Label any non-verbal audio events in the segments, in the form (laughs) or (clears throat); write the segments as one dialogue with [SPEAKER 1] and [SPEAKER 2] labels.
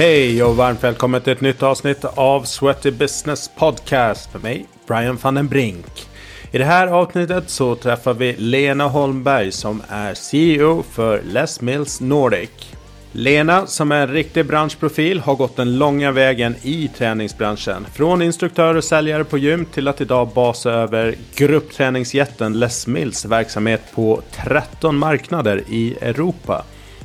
[SPEAKER 1] Hej och varmt välkommen till ett nytt avsnitt av Sweaty Business Podcast med mig, Brian van den Brink. I det här avsnittet så träffar vi Lena Holmberg som är CEO för Les Mills Nordic. Lena, som är en riktig branschprofil, har gått den långa vägen i träningsbranschen. Från instruktör och säljare på gym till att idag basa över gruppträningsjätten Les Mills verksamhet på 13 marknader i Europa.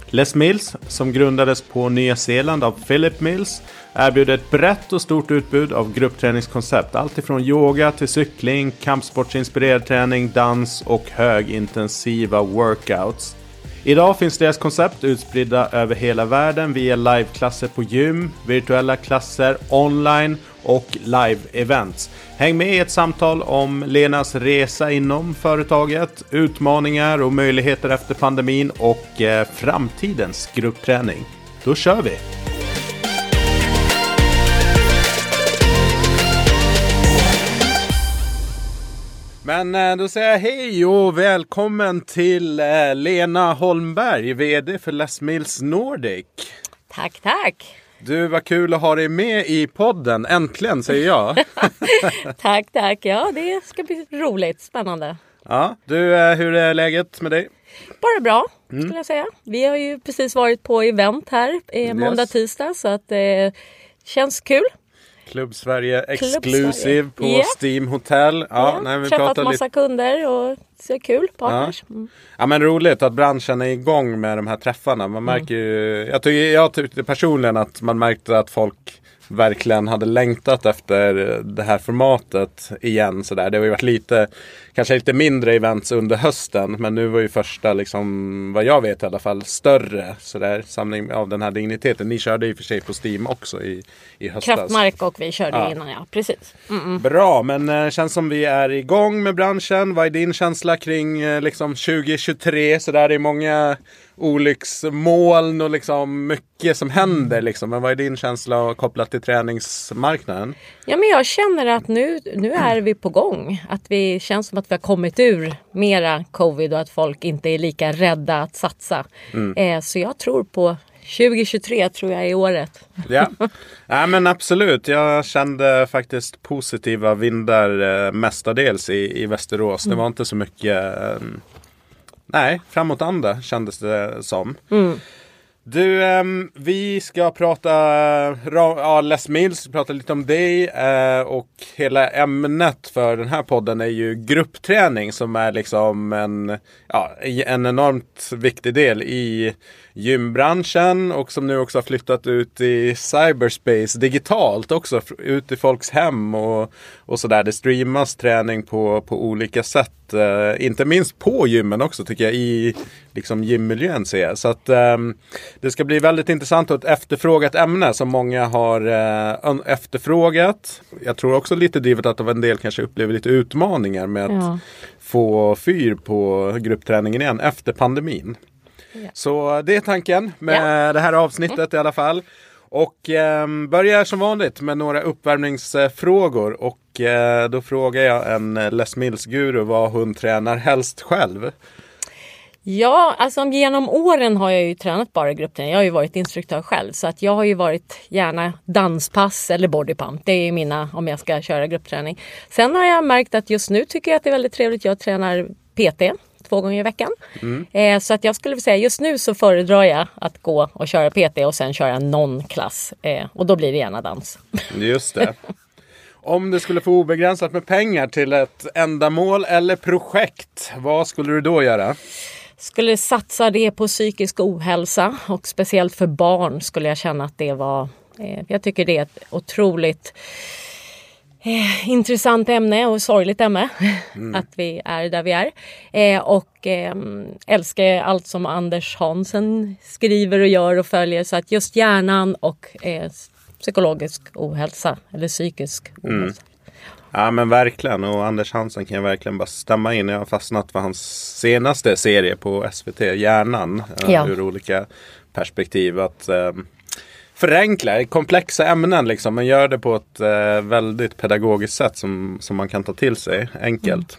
[SPEAKER 1] Les Mills, som grundades på Nya Zeeland av Philip Mills, erbjuder ett brett och stort utbud av gruppträningskoncept. Allt ifrån yoga till cykling, kampsportsinspirerad träning, dans och högintensiva workouts. Idag finns deras koncept utspridda över hela världen via liveklasser på gym, virtuella klasser, online och live-events. Häng med i ett samtal om Lenas resa inom företaget, utmaningar och möjligheter efter pandemin och eh, framtidens gruppträning. Då kör vi! Men eh, då säger jag hej och välkommen till eh, Lena Holmberg, VD för Les Mills Nordic.
[SPEAKER 2] Tack, tack.
[SPEAKER 1] Du, vad kul att ha dig med i podden. Äntligen, säger jag. (laughs)
[SPEAKER 2] tack, tack. Ja, det ska bli roligt. Spännande.
[SPEAKER 1] Ja, du, eh, hur är läget med dig?
[SPEAKER 2] Bara bra, mm. skulle jag säga. Vi har ju precis varit på event här eh, måndag, yes. tisdag, så att det eh, känns kul.
[SPEAKER 1] Klubb Sverige Exclusive på yeah. Steam Hotel. Ja,
[SPEAKER 2] ja, nej, vi träffat massa lite... kunder och ser kul partners.
[SPEAKER 1] Ja. Mm. ja men roligt att branschen är igång med de här träffarna. Man märker mm. ju, jag tycker jag tyckte personligen att man märkte att folk verkligen hade längtat efter det här formatet igen. Så där. Det har ju varit lite, kanske lite mindre events under hösten. Men nu var ju första, liksom, vad jag vet i alla fall, större så där, samling av den här digniteten. Ni körde i och för sig på Steam också i, i höstas.
[SPEAKER 2] Kraftmark och vi körde ja. innan, ja. Precis.
[SPEAKER 1] Mm -mm. Bra, men eh, känns som vi är igång med branschen. Vad är din känsla kring eh, liksom 2023? Så där är många olycksmoln och liksom mycket som händer. Liksom. Men vad är din känsla kopplat till träningsmarknaden?
[SPEAKER 2] Ja, men jag känner att nu, nu är vi på gång. Att vi känns som att vi har kommit ur mera covid och att folk inte är lika rädda att satsa. Mm. Eh, så jag tror på 2023 tror jag är året.
[SPEAKER 1] Ja. (laughs) ja men absolut. Jag kände faktiskt positiva vindar eh, mestadels i, i Västerås. Mm. Det var inte så mycket eh, Nej, framåtanda kändes det som. Mm. Du, um, vi ska prata, eh, ja, Les Mills, prata lite om dig uh, och hela ämnet för den här podden är ju gruppträning som är liksom en, ja, en enormt viktig del i gymbranschen och som nu också har flyttat ut i cyberspace digitalt också. Ut i folks hem och, och sådär. Det streamas träning på, på olika sätt. Uh, inte minst på gymmen också tycker jag i liksom gymmiljön ser jag. Så att um, det ska bli väldigt intressant och ett efterfrågat ämne som många har uh, efterfrågat. Jag tror också lite drivet att en del kanske upplever lite utmaningar med ja. att få fyr på gruppträningen igen efter pandemin. Så det är tanken med ja. det här avsnittet i alla fall. Och eh, börjar som vanligt med några uppvärmningsfrågor. Och eh, då frågar jag en Les Mills-guru vad hon tränar helst själv.
[SPEAKER 2] Ja, alltså genom åren har jag ju tränat bara gruppträning. Jag har ju varit instruktör själv så att jag har ju varit gärna danspass eller bodypump. Det är mina om jag ska köra gruppträning. Sen har jag märkt att just nu tycker jag att det är väldigt trevligt. Jag tränar PT två gånger i veckan. Mm. Eh, så att jag skulle säga just nu så föredrar jag att gå och köra PT och sen köra någon klass. Eh, och då blir det gärna dans.
[SPEAKER 1] Just det. (laughs) Om du skulle få obegränsat med pengar till ett ändamål eller projekt, vad skulle du då göra?
[SPEAKER 2] Skulle satsa det på psykisk ohälsa och speciellt för barn skulle jag känna att det var eh, jag tycker det är ett otroligt eh, intressant ämne och sorgligt ämne. Mm. (laughs) att vi är där vi är. Eh, och eh, älskar allt som Anders Hansen skriver och gör och följer. Så att just hjärnan och eh, psykologisk ohälsa eller psykisk mm. ohälsa. Mm.
[SPEAKER 1] Ja men verkligen och Anders Hansen kan jag verkligen bara stämma in. Jag har fastnat för hans senaste serie på SVT, Hjärnan. Eh, ja. Ur olika perspektiv. Att, um, förenkla komplexa ämnen liksom, men gör det på ett eh, väldigt pedagogiskt sätt som, som man kan ta till sig enkelt.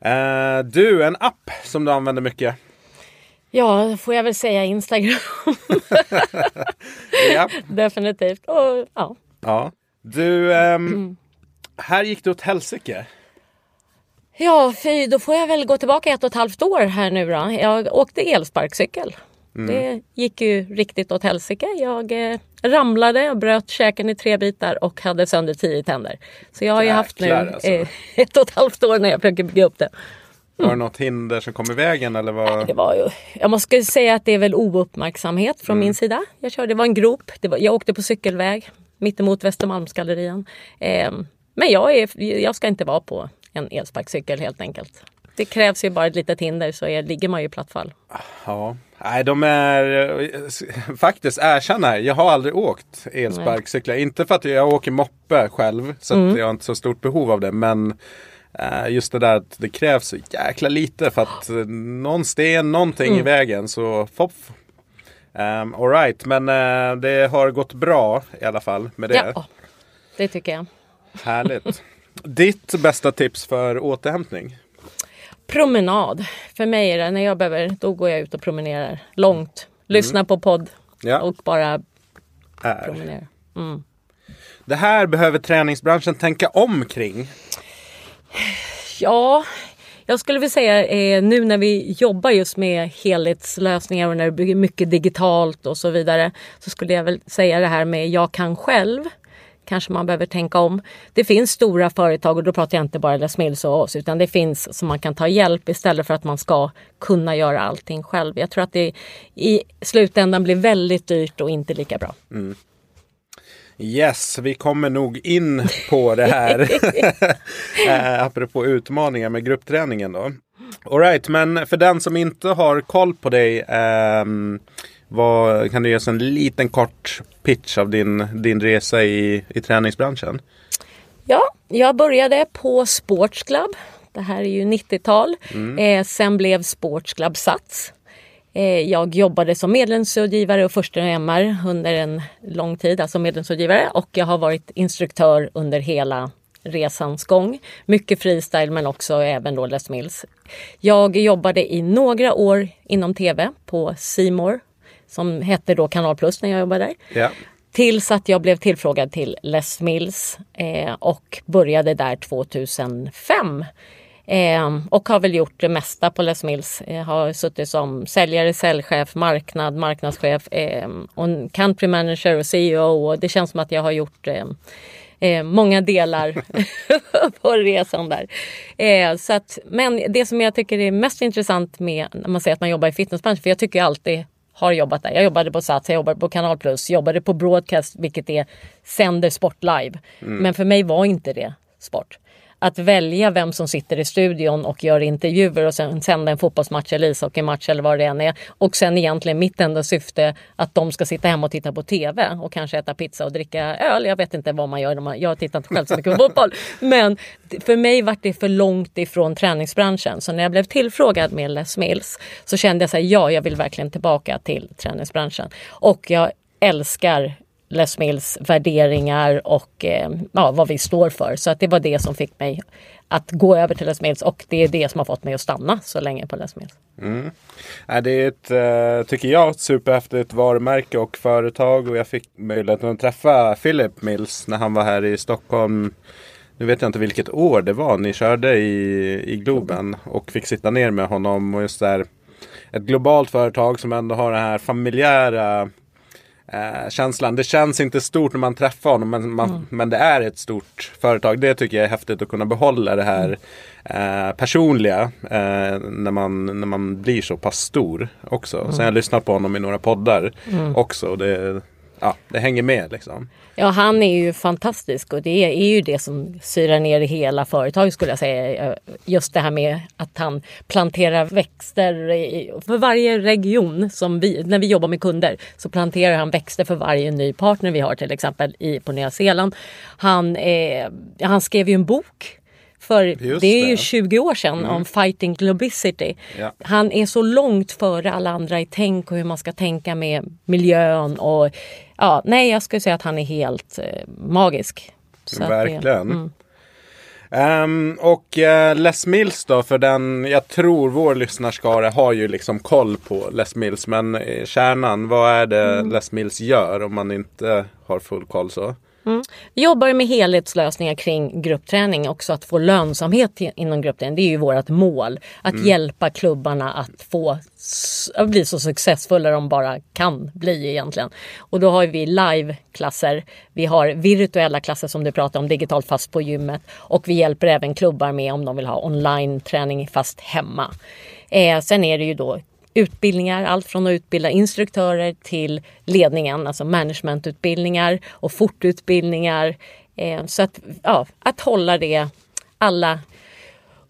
[SPEAKER 1] Mm. Eh, du, en app som du använder mycket?
[SPEAKER 2] Ja, får jag väl säga Instagram. (laughs)
[SPEAKER 1] Ja. (laughs)
[SPEAKER 2] Definitivt. Och, ja.
[SPEAKER 1] ja. Du, ehm, här gick det åt helsike.
[SPEAKER 2] ja, fy, då får jag väl gå tillbaka ett och ett halvt år här nu då. Jag åkte elsparkcykel. Det gick ju riktigt åt helsike. Jag eh, ramlade och bröt käken i tre bitar och hade sönder tio tänder. Så jag har ju haft nu
[SPEAKER 1] alltså.
[SPEAKER 2] eh, (laughs) ett och ett halvt år när jag försöker bygga upp det.
[SPEAKER 1] Var det något hinder som kom i vägen eller vad?
[SPEAKER 2] Det var ju, jag måste säga att det är väl ouppmärksamhet från min sida. Jag körde, det var en grop. Var, jag åkte på cykelväg mittemot Västermalmsgallerian. Eh, men jag, är, jag ska inte vara på en elsparkcykel helt enkelt. Det krävs ju bara ett litet hinder så är, ligger man ju i platt fall.
[SPEAKER 1] Ja, nej de är faktiskt erkänn här. Jag har aldrig åkt elsparkcyklar. Inte för att jag åker moppe själv så
[SPEAKER 2] Mm.
[SPEAKER 1] att jag har inte så stort behov av det. Men eh, just det där att det krävs så jäkla lite för att eh, någon sten, någonting
[SPEAKER 2] Mm.
[SPEAKER 1] i vägen så foff. Um, Alright, men eh, det har gått bra i alla fall med det.
[SPEAKER 2] Ja, det tycker jag.
[SPEAKER 1] Härligt. Ditt bästa tips för återhämtning?
[SPEAKER 2] Promenad. För mig är det när jag behöver, då går jag ut och promenerar långt. Lyssnar på podd
[SPEAKER 1] Ja,
[SPEAKER 2] och bara
[SPEAKER 1] är.
[SPEAKER 2] promenerar. Mm.
[SPEAKER 1] Det här behöver träningsbranschen tänka om kring.
[SPEAKER 2] Ja, jag skulle vilja säga eh, nu när vi jobbar just med helhetslösningar och när det bygger mycket digitalt och så vidare så skulle jag väl säga det här med jag kan själv. Kanske man behöver tänka om. Det finns stora företag och då pratar jag inte bara Les Mills och oss utan det finns som man kan ta hjälp istället för att man ska kunna göra allting själv. Jag tror att det i slutändan blir väldigt dyrt och inte lika bra.
[SPEAKER 1] Yes, vi kommer nog in på det här. (laughs) eh, apropå utmaningar med gruppträningen då. Alright, men för den som inte har koll på dig. ehm, vad, kan du ge oss en liten kort pitch av din, din resa i, i träningsbranschen?
[SPEAKER 2] Ja, jag började på Sports Club. Det här är ju 90-tal. Eh, sen blev Sports Club Sats. Eh, jag jobbade som medlemsrådgivare och första MR under en lång tid, alltså medlemsrådgivare. Och jag har varit instruktör under hela resans gång. Mycket freestyle men också även då Les Mills. Jag jobbade i några år inom tv på Simor som hette då Kanal Plus när jag jobbade där.
[SPEAKER 1] Ja.
[SPEAKER 2] Tills att jag blev tillfrågad till Les Mills eh, och började där 2005. Eh, och har väl gjort det mesta på Les Mills. Jag har suttit som säljare, säljchef, marknad, marknadschef, eh, och country manager och CEO. Och det känns som att jag har gjort eh, eh, många delar (laughs) på resan där. Eh, så att, men det som jag tycker är mest intressant med när man säger att man jobbar i fitnessbranschen, för jag tycker alltid har jobbat där. Jag jobbade på Sats, jag jobbade på Kanal Plus, jobbade på Broadcast vilket är sänder sport live. Men för mig var inte det sport. Att välja vem som sitter i studion och gör intervjuer och sen sända en fotbollsmatch eller ishockeymatch eller vad det än är. Och sen egentligen mitt enda syfte att de ska sitta hemma och titta på TV och kanske äta pizza och dricka öl. Jag vet inte vad man gör. Jag tittar inte själv så mycket på fotboll. Men för mig var det för långt ifrån träningsbranschen. Så när jag blev tillfrågad med Les Mills så kände jag så här, ja, jag vill verkligen tillbaka till träningsbranschen. Och jag älskar Les Mills värderingar och eh, ja, vad vi står för. Så att det var det som fick mig att gå över till Les Mills och det är det som har fått mig att stanna så länge på Les Mills.
[SPEAKER 1] Mm. det är ett, eh, tycker jag, ett superhäftigt varumärke och företag. Och jag fick möjligheten att träffa Philip Mills när han var här i Stockholm. Nu vet jag inte vilket år det var ni körde i, i Globen. Och fick sitta ner med honom. Och just där, ett globalt företag som ändå har den här familjära eh, känslan. Det känns inte stort när man träffar honom men, man, men det är ett stort företag. Det tycker jag är häftigt att kunna behålla det här eh, personliga eh, när, man, när man blir så pass stor också. Sen har jag lyssnat på honom i några poddar också. och Det, ja, det hänger med liksom.
[SPEAKER 2] Ja, han är ju fantastisk och det är ju det som syrar ner hela företaget skulle jag säga. Just det här med att han planterar växter. i- För varje region som vi, när vi jobbar med kunder så planterar han växter för varje ny partner vi har till exempel i, på Nya Zeeland. Han, eh, han skrev ju en bok för
[SPEAKER 1] Just
[SPEAKER 2] det är ju
[SPEAKER 1] det.
[SPEAKER 2] 20 år sedan om fighting globicity.
[SPEAKER 1] Ja.
[SPEAKER 2] Han är så långt före alla andra i tänk och hur man ska tänka med miljön. Och, ja, nej, jag skulle säga att han är helt eh, magisk. Så att
[SPEAKER 1] Verkligen.
[SPEAKER 2] mm.
[SPEAKER 1] Um, och uh, Les Mills då, för den, jag tror vår lyssnarskara har ju liksom koll på Les Mills. Men uh, kärnan, vad är det mm. Les Mills gör om man inte har full koll så?
[SPEAKER 2] Mm. Vi jobbar med helhetslösningar kring gruppträning också att få lönsamhet inom gruppträning. Det är ju vårt mål. Att mm. hjälpa klubbarna att få att bli så successfulla de bara kan bli egentligen. Och då har vi live-klasser. Vi har virtuella klasser som du pratar om digitalt fast på gymmet och vi hjälper även klubbar med om de vill ha online-träning fast hemma. Eh, sen är det ju då utbildningar, allt från att utbilda instruktörer till ledningen, alltså managementutbildningar och fortutbildningar. Eh, så att, ja, att hålla det alla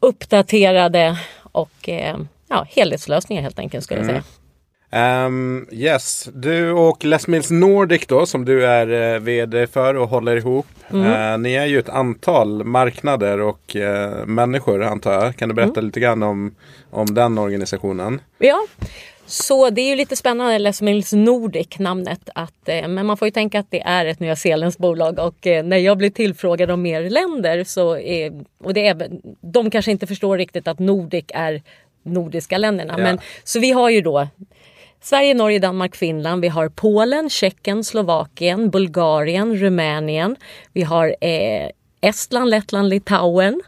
[SPEAKER 2] uppdaterade och eh, ja, helhetslösningar helt enkelt skulle jag säga.
[SPEAKER 1] Um, yes, du och Les Mills Nordic då som du är uh, vd för och håller ihop. Mm. Uh, ni är ju ett antal marknader och uh, människor antar jag. Kan du berätta mm. lite grann om, om den organisationen?
[SPEAKER 2] Ja, så det är ju lite spännande Les Mills Nordic namnet. Att, men man får ju tänka att det är ett Nya Zeelands bolag och när jag blir tillfrågad om mer länder så är, och det är, de kanske inte förstår riktigt att Nordic är nordiska länderna. Ja. Men, så vi har ju då Sverige, Norge, Danmark, Finland. Vi har Polen, Tjeckien, Slovakien, Bulgarien, Rumänien. Vi har eh, Estland, Lettland, Litauen.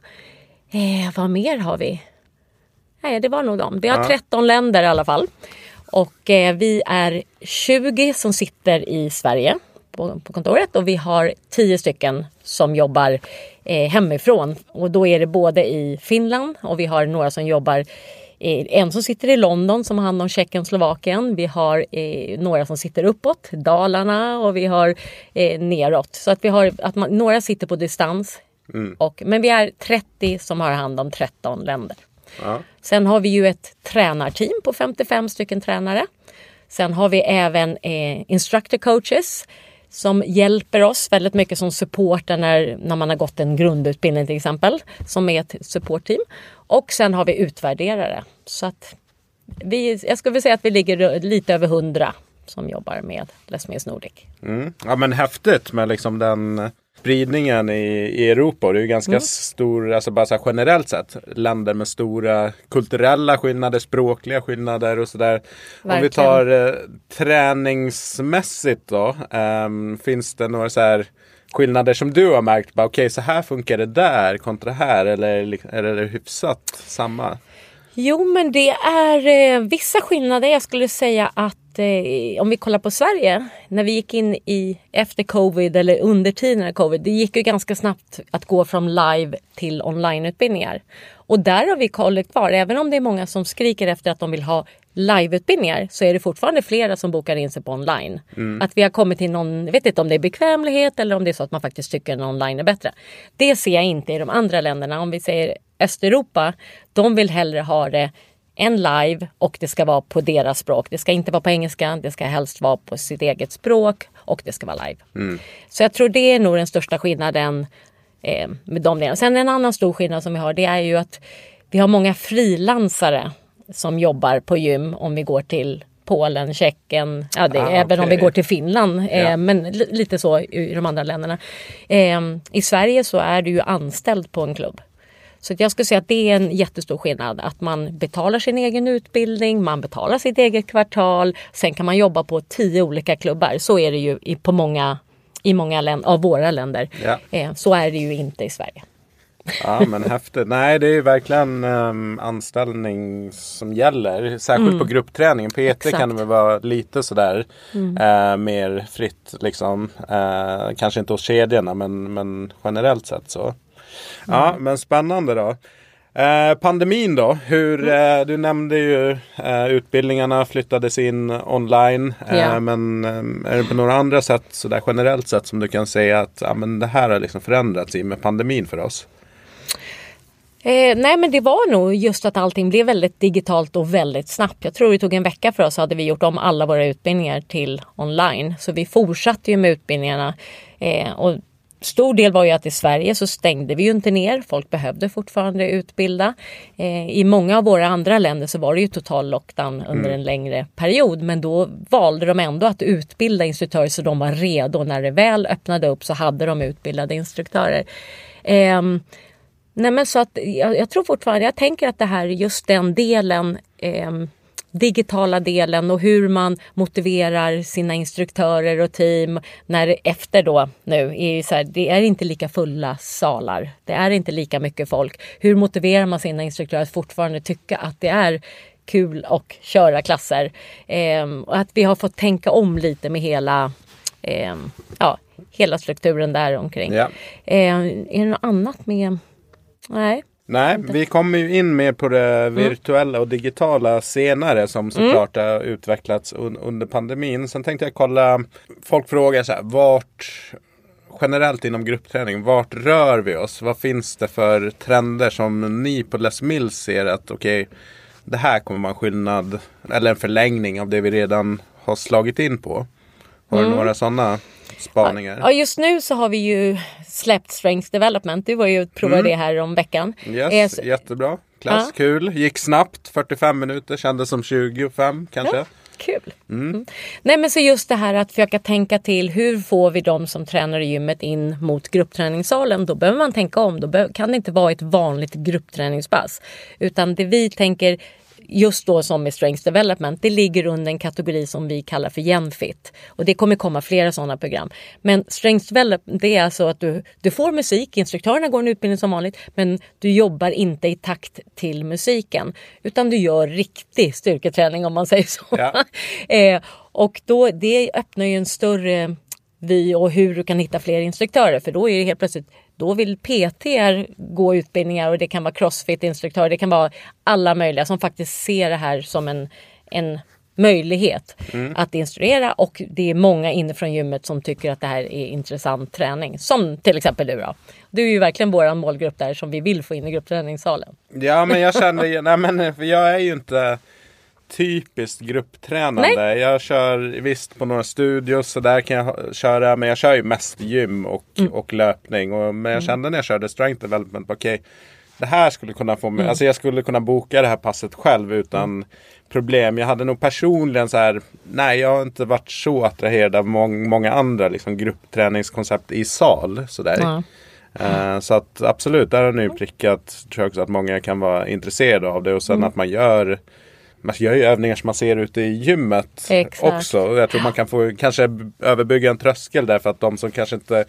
[SPEAKER 2] Eh, vad mer har vi? Nej, det var nog dem. Vi har ja. 13 länder i alla fall. Och eh, vi är 20 som sitter i Sverige på, på kontoret och vi har 10 stycken som jobbar eh, hemifrån. Och då är det både i Finland och vi har några som jobbar en som sitter i London som har hand om Tjeckien och Slovakien. Vi har eh, några som sitter uppåt, Dalarna och vi har eh, neråt. Så att vi har att man, några sitter på distans. Mm. Och, men vi är 30 som har hand om 13 länder. Ja. Sen har vi ju ett tränarteam på 55 stycken tränare. Sen har vi även eh, instructor coaches som hjälper oss väldigt mycket som supporter när, när man har gått en grundutbildning till exempel, som är ett supportteam. Och sen har vi utvärderare. Så att vi, jag skulle vilja säga att vi ligger lite över hundra som jobbar med Les Mills Nordic.
[SPEAKER 1] Mm. Ja men häftigt med liksom den spridningen i, i Europa. Det är ju ganska mm. stor, alltså bara så generellt sett, länder med stora kulturella skillnader, språkliga skillnader och sådär. Om vi tar eh, träningsmässigt då, eh, finns det några så här skillnader som du har märkt? Okej, okay, så här funkar det där kontra här eller är det hyfsat samma?
[SPEAKER 2] Jo, men det är eh, vissa skillnader. Jag skulle säga att eh, om vi kollar på Sverige, när vi gick in i efter covid eller under tiden av covid, det gick ju ganska snabbt att gå från live till onlineutbildningar. Och där har vi kollat kvar, även om det är många som skriker efter att de vill ha liveutbildningar så är det fortfarande flera som bokar in sig på online. Mm. Att vi har kommit till någon, jag vet inte om det är bekvämlighet eller om det är så att man faktiskt tycker att online är bättre. Det ser jag inte i de andra länderna. Om vi säger Östeuropa, de vill hellre ha det en live och det ska vara på deras språk. Det ska inte vara på engelska, det ska helst vara på sitt eget språk och det ska vara live. Mm. Så jag tror det är nog den största skillnaden eh, med de delarna. Sen en annan stor skillnad som vi har det är ju att vi har många frilansare som jobbar på gym om vi går till Polen, Tjeckien, ja, det, ah, även okay. om vi går till Finland, eh, ja. men lite så i de andra länderna. Eh, I Sverige så är du ju anställd på en klubb. Så jag skulle säga att det är en jättestor skillnad att man betalar sin egen utbildning, man betalar sitt eget kvartal. Sen kan man jobba på tio olika klubbar. Så är det ju på många, i många av våra länder. Ja. Eh, så är det ju inte i Sverige.
[SPEAKER 1] Ja men häftigt. Nej det är verkligen um, anställning som gäller. Särskilt mm. på gruppträningen. På ET kan det väl vara lite sådär mm. uh, mer fritt liksom. Uh, kanske inte hos kedjorna men, men generellt sett så. Ja, men spännande då. Eh, pandemin då, hur, mm. eh, du nämnde ju eh, utbildningarna flyttades in online. Ja. Men eh, är det på några andra sätt, sådär generellt sett, som du kan säga att ja, men det här har liksom förändrats i med pandemin för oss?
[SPEAKER 2] Eh, nej men det var nog just att allting blev väldigt digitalt och väldigt snabbt. Jag tror det tog en vecka för oss hade vi gjort om alla våra utbildningar till online. Så vi fortsatte ju med utbildningarna. Eh, och stor del var ju att i Sverige så stängde vi ju inte ner. Folk behövde fortfarande utbilda. Eh, I många av våra andra länder så var det ju total lockdown under mm. en längre period. Men då valde de ändå att utbilda instruktörer så de var redo. När det väl öppnade upp så hade de utbildade instruktörer. Eh, Nej men så att jag, jag, tror fortfarande, jag tänker att det här just den delen eh, digitala delen och hur man motiverar sina instruktörer och team när efter då nu är så här, det är inte lika fulla salar. Det är inte lika mycket folk. Hur motiverar man sina instruktörer att fortfarande tycka att det är kul att köra klasser? Eh, och att vi har fått tänka om lite med hela eh, ja, hela strukturen där omkring. Ja. Eh, är det något annat med? Nej.
[SPEAKER 1] Nej, vi kommer ju in mer på det mm. virtuella och digitala senare som mm. såklart mm. har utvecklats un under pandemin. Sen tänkte jag kolla, folk frågar så här, vart generellt inom gruppträning, vart rör vi oss? Vad finns det för trender som ni på Les Mills ser att okej, okay, det här kommer vara en skillnad eller en förlängning av det vi redan har slagit in på? Har du mm. några sådana spaningar?
[SPEAKER 2] Ja, just nu så har vi ju släppt Strength Development. Du var ju och provade mm. det här om veckan.
[SPEAKER 1] Yes, eh, jättebra. Klass, ja. kul. Gick snabbt, 45 minuter, kändes som 25 kanske. Ja,
[SPEAKER 2] kul. Mm. Mm. Nej men så just det här att försöka tänka till hur får vi de som tränar i gymmet in mot gruppträningssalen. Då behöver man tänka om. Då kan det inte vara ett vanligt gruppträningspass. Utan det vi tänker just då som med Strength Development, det ligger under en kategori som vi kallar för Genfit. Och det kommer komma flera sådana program. Men Strength Development, det är alltså att du, du får musik, instruktörerna går en utbildning som vanligt, men du jobbar inte i takt till musiken. Utan du gör riktig styrketräning om man säger så. Ja. (laughs) eh, och då, det öppnar ju en större vy och hur du kan hitta fler instruktörer. För då är det helt plötsligt då vill PT gå utbildningar och det kan vara crossfit-instruktörer, det kan vara alla möjliga som faktiskt ser det här som en, en möjlighet mm. att instruera och det är många inifrån gymmet som tycker att det här är intressant träning. Som till exempel du då. Du är ju verkligen vår målgrupp där som vi vill få in i gruppträningssalen.
[SPEAKER 1] Ja men jag känner, nej men jag är ju inte typiskt grupptränande. Nej. Jag kör visst på några studios så där kan jag köra. Men jag kör ju mest gym och, mm. och löpning. Och, men jag mm. kände när jag körde strength development. Okej, okay, det här skulle kunna få mig. Mm. Alltså jag skulle kunna boka det här passet själv utan mm. problem. Jag hade nog personligen så här. Nej, jag har inte varit så attraherad av mång, många andra liksom, gruppträningskoncept i sal. Sådär. Uh, så att absolut, där har ni prickat. Tror jag också att många kan vara intresserade av det. Och sen mm. att man gör man gör ju övningar som man ser ute i gymmet Exakt. också. Jag tror man kan få kanske överbygga en tröskel där för att de som kanske inte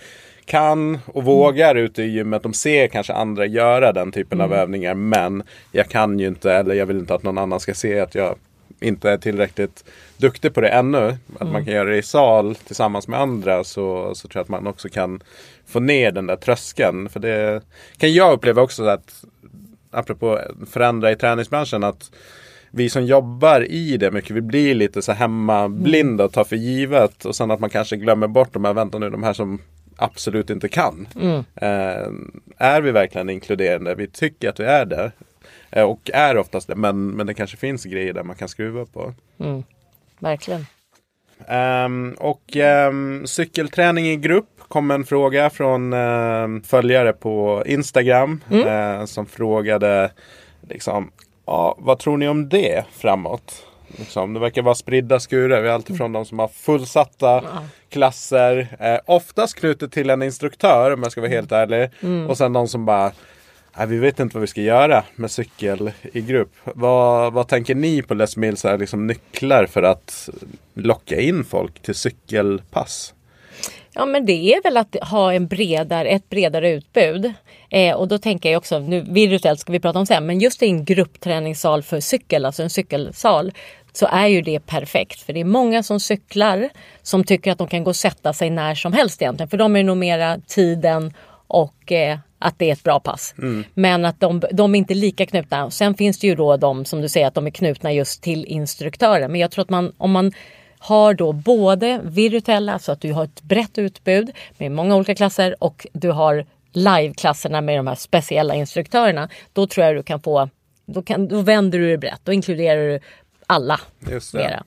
[SPEAKER 1] kan och vågar mm. ute i gymmet. De ser kanske andra göra den typen mm. av övningar. Men jag kan ju inte eller jag vill inte att någon annan ska se att jag inte är tillräckligt duktig på det ännu. Att mm. man kan göra det i sal tillsammans med andra så, så tror jag att man också kan få ner den där tröskeln. För det kan jag uppleva också att apropå förändra i träningsbranschen att vi som jobbar i det mycket, vi blir lite så hemmablinda och tar för givet. Och sen att man kanske glömmer bort de här, vänta nu, de här som absolut inte kan. Mm. Eh, är vi verkligen inkluderande? Vi tycker att vi är det. Eh, och är oftast det, men, men det kanske finns grejer där man kan skruva på.
[SPEAKER 2] Mm. Verkligen.
[SPEAKER 1] Um, och um, cykelträning i grupp kom en fråga från uh, följare på Instagram mm. uh, som frågade liksom, Ja, vad tror ni om det framåt? Liksom, det verkar vara spridda skurar. Vi har alltifrån mm. de som har fullsatta mm. klasser. Eh, oftast knutet till en instruktör om jag ska vara helt ärlig. Mm. Och sen de som bara Nej, vi vet inte vad vi ska göra med cykel i grupp. Vad, vad tänker ni på Les Mills liksom nycklar för att locka in folk till cykelpass?
[SPEAKER 2] Ja men det är väl att ha en bredare, ett bredare utbud. Eh, och då tänker jag också, nu virtuellt ska vi prata om sen, men just i en gruppträningssal för cykel, alltså en cykelsal, så är ju det perfekt. För det är många som cyklar som tycker att de kan gå och sätta sig när som helst egentligen. För de är nog mera tiden och eh, att det är ett bra pass. Mm. Men att de, de är inte lika knutna. Sen finns det ju då de som du säger att de är knutna just till instruktören. Men jag tror att man om man har då både virtuella, så att du har ett brett utbud med många olika klasser och du har liveklasserna med de här speciella instruktörerna. Då tror jag du kan få, då, kan, då vänder du det brett, då inkluderar du alla. Just mera.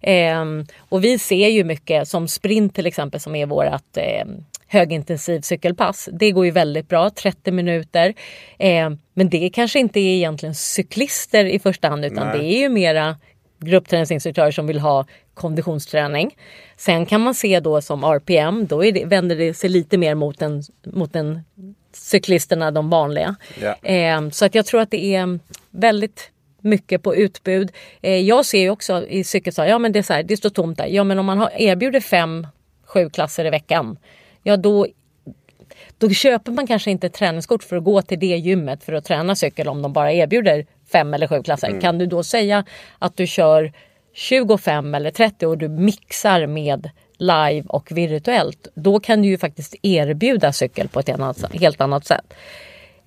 [SPEAKER 2] Eh, och vi ser ju mycket som sprint till exempel som är vårt eh, högintensiv cykelpass. Det går ju väldigt bra, 30 minuter. Eh, men det kanske inte är egentligen cyklister i första hand utan Nej. det är ju mera gruppträningsinstruktörer som vill ha konditionsträning. Sen kan man se då som RPM, då det, vänder det sig lite mer mot, den, mot den cyklisterna, de vanliga.
[SPEAKER 1] Yeah.
[SPEAKER 2] Eh, så att jag tror att det är väldigt mycket på utbud. Eh, jag ser ju också i cykelsal, ja men det är så här, det står tomt där. Ja men om man har, erbjuder fem, sju klasser i veckan. Ja då då köper man kanske inte ett träningskort för att gå till det gymmet för att träna cykel om de bara erbjuder fem eller sju klasser. Mm. Kan du då säga att du kör 25 eller 30 och du mixar med live och virtuellt. Då kan du ju faktiskt erbjuda cykel på ett helt annat sätt.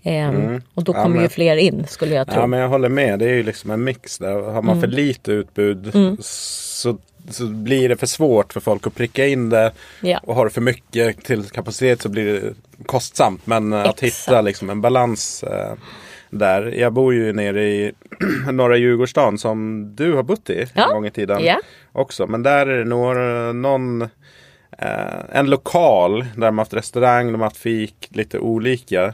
[SPEAKER 2] Ehm, mm. Och då kommer ja, men, ju fler in skulle jag tro.
[SPEAKER 1] Ja men jag håller med. Det är ju liksom en mix där. Har man mm. för lite utbud mm. så så blir det för svårt för folk att pricka in det. Ja. Och har du för mycket till kapacitet så blir det kostsamt. Men Exakt. att hitta liksom en balans eh, där. Jag bor ju nere i (clears throat) norra Djurgårdsstaden som du har bott i ja. en gång i tiden. Ja. Också. Men där är det några, någon eh, en lokal där de har haft restaurang, de har haft fik, lite olika.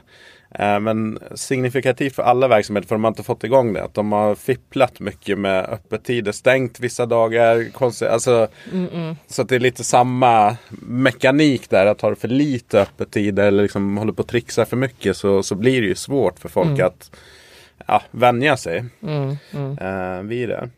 [SPEAKER 1] Eh, men signifikativt för alla verksamheter för de har inte fått igång det. Att de har fipplat mycket med öppettider. Stängt vissa dagar. Alltså, så att det är lite samma mekanik där. Att har du för lite öppettider eller liksom håller på att trixa för mycket så, så blir det ju svårt för folk mm. att ja, vänja sig mm, mm. Eh, vid det.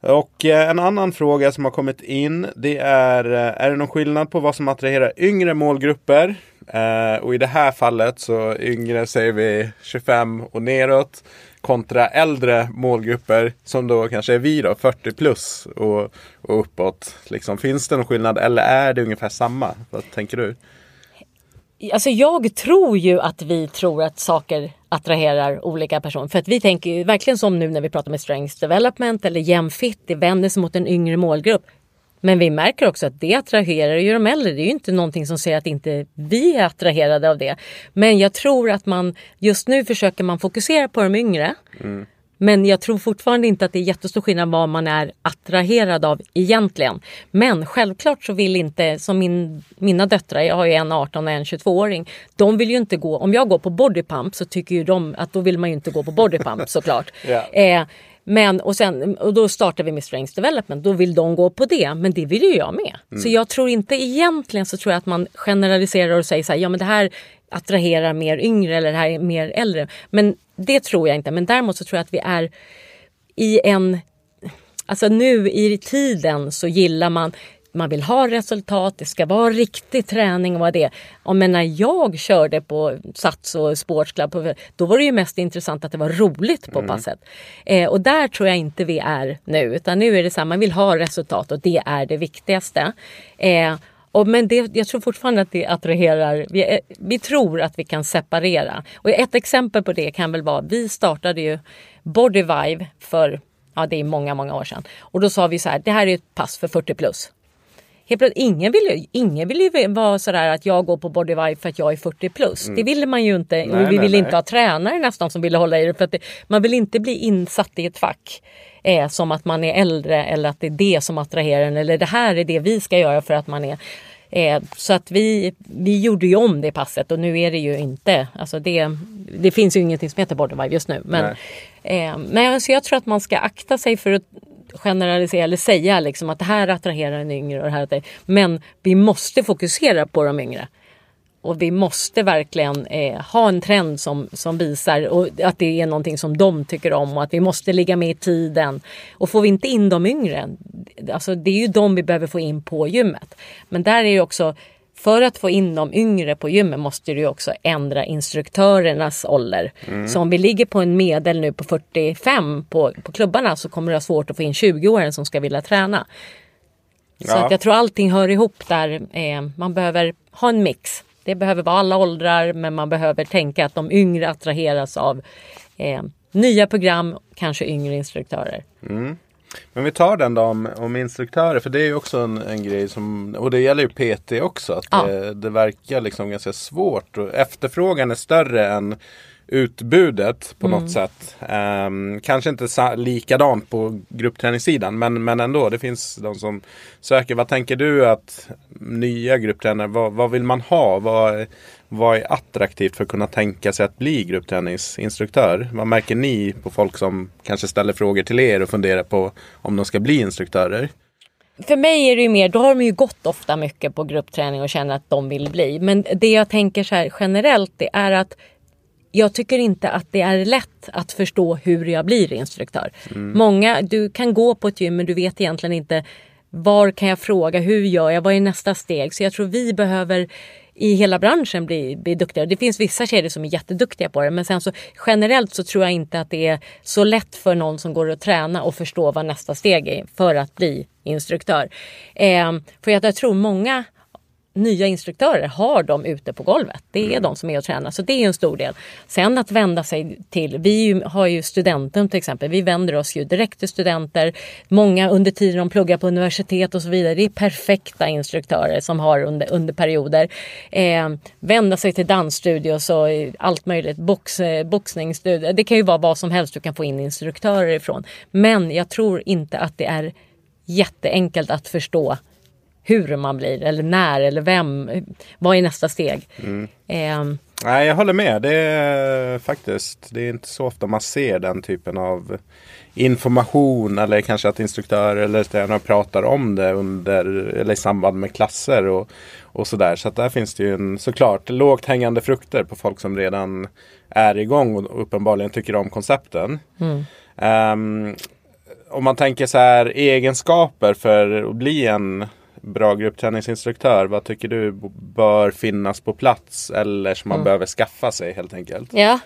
[SPEAKER 1] Och eh, en annan fråga som har kommit in det är Är det någon skillnad på vad som attraherar yngre målgrupper Eh, och i det här fallet så yngre säger vi 25 och neråt kontra äldre målgrupper som då kanske är vi då, 40 plus och, och uppåt. Liksom, finns det någon skillnad eller är det ungefär samma? Vad tänker du?
[SPEAKER 2] Alltså jag tror ju att vi tror att saker attraherar olika personer. För att vi tänker ju verkligen som nu när vi pratar med strength development eller jämfit, det vänder sig mot en yngre målgrupp. Men vi märker också att det attraherar ju de äldre. Det är ju inte någonting som säger att inte vi är attraherade av det. Men jag tror att man just nu försöker man fokusera på de yngre. Mm. Men jag tror fortfarande inte att det är jättestor skillnad vad man är attraherad av egentligen. Men självklart så vill inte, som min, mina döttrar, jag har ju en 18 och en 22-åring. De vill ju inte gå, om jag går på bodypump så tycker ju de att då vill man ju inte gå på bodypump (laughs) såklart. yeah. eh, men och, sen, och då startar vi med Strengths Development. Då vill de gå på det, men det vill ju jag med. Mm. Så jag tror inte egentligen så tror jag att man generaliserar och säger så här, ja men det här attraherar mer yngre eller det här är mer äldre. Men det tror jag inte. Men däremot så tror jag att vi är i en Alltså nu i tiden så gillar man man vill ha resultat, det ska vara riktig träning och vad det är. men när jag körde på Sats och Sportsclub, då var det ju mest intressant att det var roligt på mm. passet. Eh, och där tror jag inte vi är nu, utan nu är det så här, man vill ha resultat och det är det viktigaste. Eh, och men det, jag tror fortfarande att det attraherar. Vi, eh, vi, tror att vi kan separera. Och ett exempel på det kan väl vara, vi startade ju Body Vive för Ja, det är många, många år sedan. Och då sa vi så här, det här är ett pass för 40 plus helt plötsligt, ingen vill ju, ingen vill ju vara sådär att jag går på Bodyvibe för att jag är 40 plus. Mm. Det ville man ju inte. Nej, vi vill inte ha tränare nästan som ville hålla i det. För att det, man vill inte bli insatt i ett fack. Eh, som att man är äldre eller att det är det som attraherar en. Eller det här är det vi ska göra för att man är Eh, så att vi, vi gjorde ju om det passet och nu är det ju inte, alltså det, det finns ju ingenting som heter Bodyvibe just nu. Men, nej. Eh, nej, alltså jag tror att man ska akta sig för att generalisera eller säga liksom att det här attraherar en yngre och det här Men vi måste fokusera på de yngre. Och vi måste verkligen eh, ha en trend som, som visar och att det är någonting som de tycker om och att vi måste ligga med i tiden. Och får vi inte in de yngre, alltså det är ju de vi behöver få in på gymmet. Men där är ju också för att få in de yngre på gymmet måste du också ändra instruktörernas ålder. Mm. Så om vi ligger på en medel nu på 45 på, på klubbarna så kommer det vara svårt att få in 20-åringen som ska vilja träna. Så ja. att jag tror allting hör ihop där. Eh, man behöver ha en mix. Det behöver vara alla åldrar men man behöver tänka att de yngre attraheras av eh, nya program, kanske yngre instruktörer.
[SPEAKER 1] Mm. Men vi tar den då om, om instruktörer för det är ju också en, en grej som och det gäller ju PT också. Att ja. det, det, verkar liksom ganska svårt och efterfrågan är större än utbudet på något sätt. Um, kanske inte likadant på gruppträningssidan men, men ändå. Det finns de som söker. Vad tänker du att nya grupptränare, vad, vad vill man ha? Vad, vad är attraktivt för att kunna tänka sig att bli gruppträningsinstruktör? Vad märker ni på folk som kanske ställer frågor till er och funderar på om de ska bli instruktörer?
[SPEAKER 2] För mig är det ju mer, då har de ju gått ofta mycket på gruppträning och känner att de vill bli. Men det jag tänker så här generellt det är att jag tycker inte att det är lätt att förstå hur jag blir instruktör. Många, du kan gå på ett gym men du vet egentligen inte var kan jag fråga, hur gör jag, vad är nästa steg? Så jag tror vi behöver i hela branschen bli, bli duktigare. Det finns vissa kedjor som är jätteduktiga på det men sen så generellt så tror jag inte att det är så lätt för någon som går att träna och förstå vad nästa steg är för att bli instruktör. Eh, för att jag tror många nya instruktörer har de ute på golvet. Det är de som är och tränar, så det är en stor del. Sen att vända sig till, vi har ju Studentum till exempel, vi vänder oss ju direkt till studenter. Många under tiden de pluggar på universitet och så vidare, det är perfekta instruktörer som har under, under perioder. Eh, vända sig till dansstudios och allt möjligt, box, eh, boxningsstudior. Det kan ju vara vad som helst du kan få in instruktörer ifrån. Men jag tror inte att det är jätteenkelt att förstå hur man blir eller när eller vem. Vad är nästa steg? Ehm,
[SPEAKER 1] Nej, jag håller med. Det är faktiskt, det är inte så ofta man ser den typen av information eller kanske att instruktörer eller tränare pratar om det under eller i samband med klasser och, och sådär. Så att där finns det ju en, såklart lågt hängande frukter på folk som redan är igång och uppenbarligen tycker om koncepten. Ehm, om man tänker så här egenskaper för att bli en bra gruppträningsinstruktör. Vad tycker du bör finnas på plats eller som man behöver skaffa sig helt enkelt?
[SPEAKER 2] ja,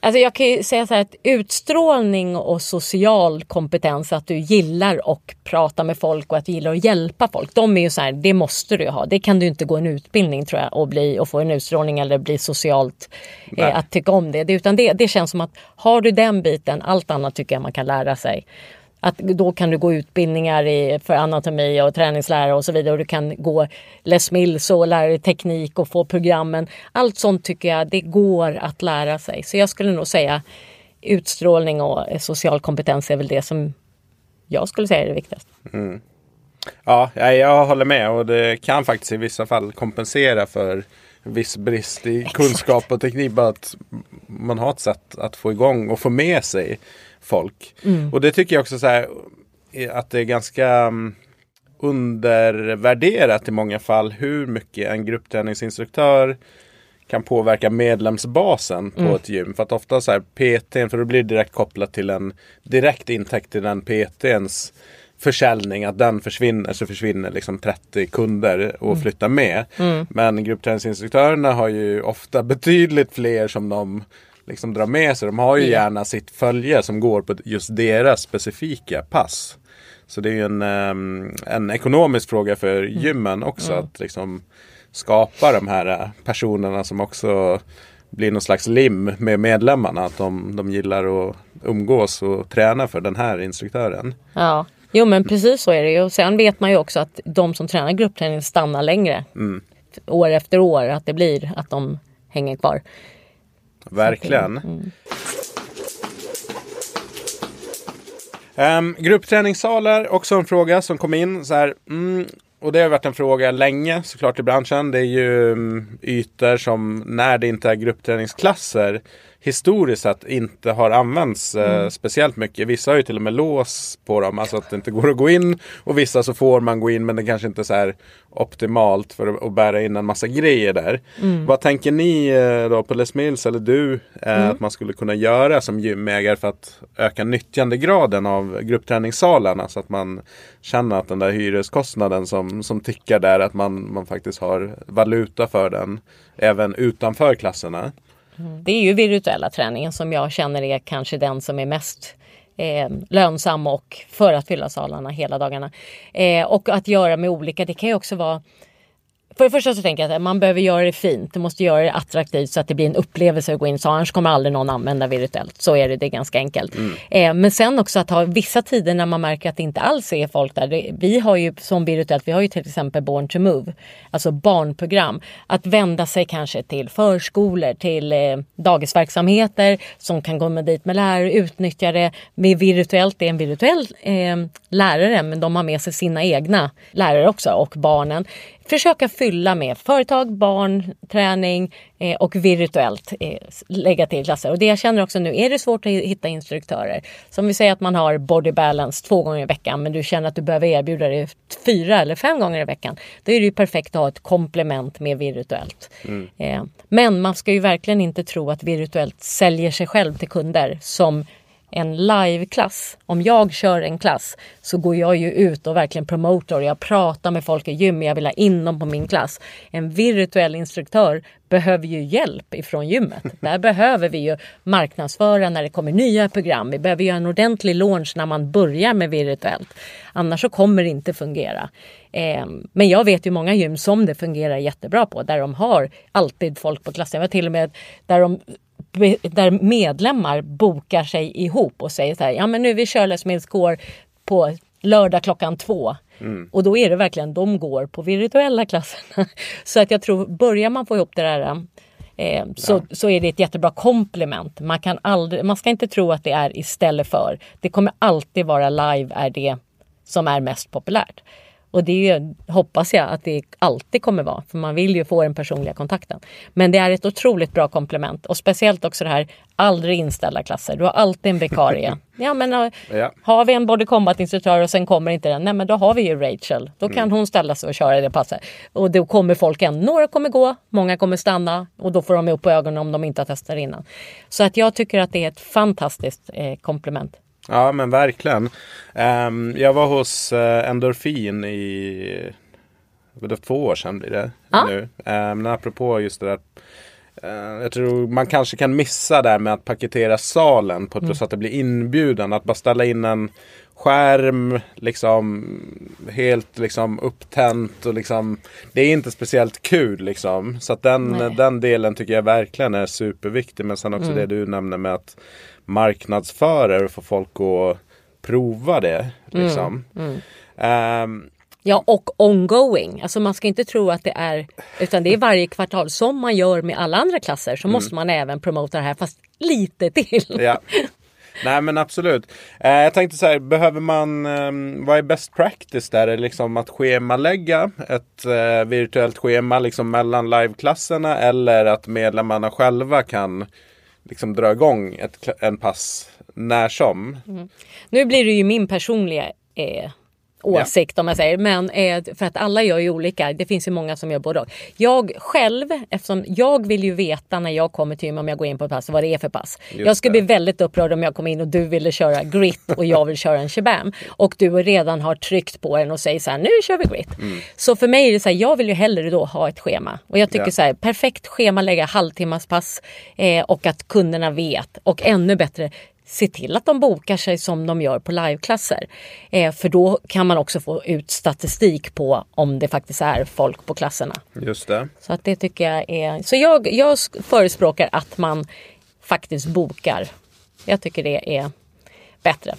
[SPEAKER 2] alltså jag kan ju säga så här att utstrålning och social kompetens, att du gillar att prata med folk och att du gillar att hjälpa folk. De är ju så här, det måste du ha. Det kan du inte gå en utbildning tror jag och, bli, och få en utstrålning eller bli socialt eh, att tycka om det. det. Utan det. Det känns som att har du den biten, allt annat tycker jag man kan lära sig. Att då kan du gå utbildningar i, för anatomi och träningslära och så vidare. Och du kan gå Les Mills och lära dig teknik och få programmen. Allt sånt tycker jag det går att lära sig. Så jag skulle nog säga utstrålning och social kompetens är väl det som jag skulle säga är det viktigaste.
[SPEAKER 1] Ja, jag, jag håller med och det kan faktiskt i vissa fall kompensera för viss brist i kunskap och teknik. Bara att man har ett sätt att få igång och få med sig folk. Och det tycker jag också så här att det är ganska mm, undervärderat i många fall hur mycket en gruppträningsinstruktör kan påverka medlemsbasen på ett gym. För att ofta så här PT, för då blir det direkt kopplat till en direkt intäkt till den PTns försäljning. Att den försvinner så försvinner liksom 30 kunder och flyttar med. Men gruppträningsinstruktörerna har ju ofta (laughs) betydligt fler som de liksom drar med sig. De har ju gärna sitt följe som går på just deras specifika pass. Så det är ju en, ehm, en ekonomisk fråga för gymmen också. Att liksom skapa de här eh, personerna som också blir någon slags lim med medlemmarna. Att de, de gillar att umgås och träna för den här instruktören.
[SPEAKER 2] Ja, jo men precis så är det ju. Och sen vet man ju också att de som tränar gruppträning stannar längre. År efter år. Att det blir att de hänger kvar.
[SPEAKER 1] Verkligen. Um, gruppträningssalar, också en fråga som kom in. Så här, mm, och det har varit en fråga länge såklart i branschen. Det är ju mm, ytor som när det inte är gruppträningsklasser historiskt sett inte har använts eh, speciellt mycket. Vissa har ju till och med lås på dem, alltså att det inte går att gå in. Och vissa så får man gå in men det kanske inte är så här optimalt för att, att bära in en massa grejer där. Vad tänker ni eh, då på Les Mills eller du eh, att man skulle kunna göra som gymägare för att öka nyttjandegraden av gruppträningssalarna så att man känner att den där hyreskostnaden som, som tickar där att man, man faktiskt har valuta för den även utanför klasserna.
[SPEAKER 2] Det är ju virtuella träningen som jag känner är kanske den som är mest eh, lönsam och för att fylla salarna hela dagarna. Eh, och att göra med olika, det kan ju också vara för det första så tänker jag att man behöver göra det fint. Du måste göra det attraktivt så att det blir en upplevelse att gå in. Så annars kommer aldrig någon använda virtuellt. Så är det, det är ganska enkelt. Mm. Eh, men sen också att ha vissa tider när man märker att det inte alls är folk där. Det, vi har ju som virtuellt, vi har ju till exempel Born to Move. Alltså barnprogram. Att vända sig kanske till förskolor, till eh, dagisverksamheter som kan komma dit med lärare, utnyttja det. Med virtuellt, det är en virtuell eh, lärare men de har med sig sina egna lärare också och barnen försöka fylla med företag, barn, träning eh, och virtuellt eh, lägga till klasser. Och det jag känner också nu, är det svårt att hitta instruktörer. Som vi säger att man har body balance två gånger i veckan men du känner att du behöver erbjuda det fyra eller fem gånger i veckan. Då är det ju perfekt att ha ett komplement med virtuellt. Mm. Eh, men man ska ju verkligen inte tro att virtuellt säljer sig själv till kunder som en liveklass. Om jag kör en klass så går jag ju ut och verkligen promotar. Jag pratar med folk i gym, jag vill ha in dem på min klass. En virtuell instruktör behöver ju hjälp ifrån gymmet. Där behöver vi ju marknadsföra när det kommer nya program. Vi behöver göra en ordentlig launch när man börjar med virtuellt. Annars så kommer det inte fungera. Ehm, men jag vet ju många gym som det fungerar jättebra på. Där de har alltid folk på klassen. Jag var till och med där de där medlemmar bokar sig ihop och säger så här, ja men nu vi kör Let's Mills Core på lördag klockan två. Mm. Och då är det verkligen, de går på virtuella klasserna. (laughs) Så att jag tror, börjar man få ihop det där eh, så, ja. så är det ett jättebra komplement. Man, kan aldrig, man ska inte tro att det är istället för. Det kommer alltid vara live är det som är mest populärt. Och det hoppas jag att det alltid kommer vara, för man vill ju få den personliga kontakten. Men det är ett otroligt bra komplement och speciellt också det här aldrig inställda klasser. Du har alltid en vikarie. (laughs) ja, men ja. har vi en body combat instruktör och sen kommer inte den, nej men då har vi ju Rachel. Då kan mm. hon ställa sig och köra det passet. Och då kommer folk än. Några kommer gå, många kommer stanna och då får de upp på ögonen om de inte har testat innan. Så att jag tycker att det är ett fantastiskt eh, komplement.
[SPEAKER 1] Ja men verkligen. Um, jag var hos uh, Endorfin i det två år sedan blir det ja. nu. Um, men apropå just det där. Uh, jag tror man kanske kan missa där med att paketera salen på ett mm. så att det blir inbjudan. Att bara ställa in en skärm, liksom helt liksom upptänt och liksom Det är inte speciellt kul liksom. Så att den, den delen tycker jag verkligen är superviktig. Men sen också mm. det du nämner med att marknadsföra och få folk att prova det. Liksom. Mm,
[SPEAKER 2] mm. Um, Ja och ongoing. Alltså man ska inte tro att det är utan det är varje kvartal som man gör med alla andra klasser så mm. måste man även promota det här fast lite till.
[SPEAKER 1] Ja. Nej men absolut. Eh, jag tänkte så här, behöver man, eh, vad är best practice där? Är det liksom att schemalägga ett eh, virtuellt schema liksom mellan liveklasserna eller att medlemmarna själva kan liksom dra igång ett, en pass när som. Mm.
[SPEAKER 2] Nu blir det ju min personliga eh, åsikt ja. om jag säger. Men eh, för att alla gör ju olika. Det finns ju många som gör både och. Jag själv, eftersom jag vill ju veta när jag kommer till om jag går in på ett pass vad det är för pass. Just jag skulle bli väldigt upprörd om jag kom in och du ville köra grit och jag vill köra en shabam. Och du redan har tryckt på den och säger så här nu kör vi grit. Mm. Så för mig är det så här, jag vill ju hellre då ha ett schema. Och jag tycker ja. så här, perfekt schema lägga halvtimmas pass eh, och att kunderna vet. Och ännu bättre se till att de bokar sig som de gör på liveklasser. Eh, för då kan man också få ut statistik på om det faktiskt är folk på klasserna.
[SPEAKER 1] Just det.
[SPEAKER 2] Så att det tycker jag är... Så jag, jag förespråkar att man faktiskt bokar. Jag tycker det är bättre.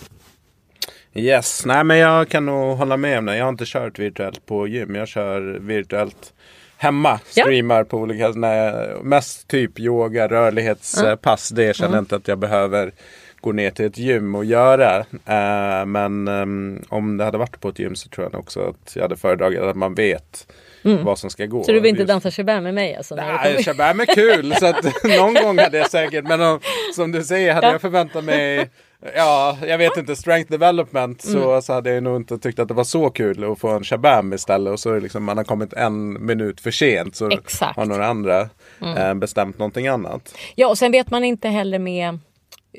[SPEAKER 1] Yes, nej men jag kan nog hålla med om det. Jag har inte kört virtuellt på gym. Jag kör virtuellt hemma. Streamar ja. på olika, nej, mest typ yoga, rörlighetspass. Mm. Det känner jag inte att jag behöver gå ner till ett gym och göra. Uh, men um, om det hade varit på ett gym så tror jag också att jag hade föredragit att man vet mm. vad som ska gå.
[SPEAKER 2] Så du vill inte Just... dansa shabam med mig? Alltså,
[SPEAKER 1] Nej, shabam är kul. så att (laughs) någon gång hade jag säkert. Men om, som du säger hade ja. jag förväntat mig Ja, jag vet inte, strength development mm. så, så hade jag nog inte tyckt att det var så kul att få en shabam istället. Och så är liksom, man har kommit en minut för sent så Exakt. har några andra mm. eh, bestämt någonting annat.
[SPEAKER 2] Ja, och sen vet man inte heller med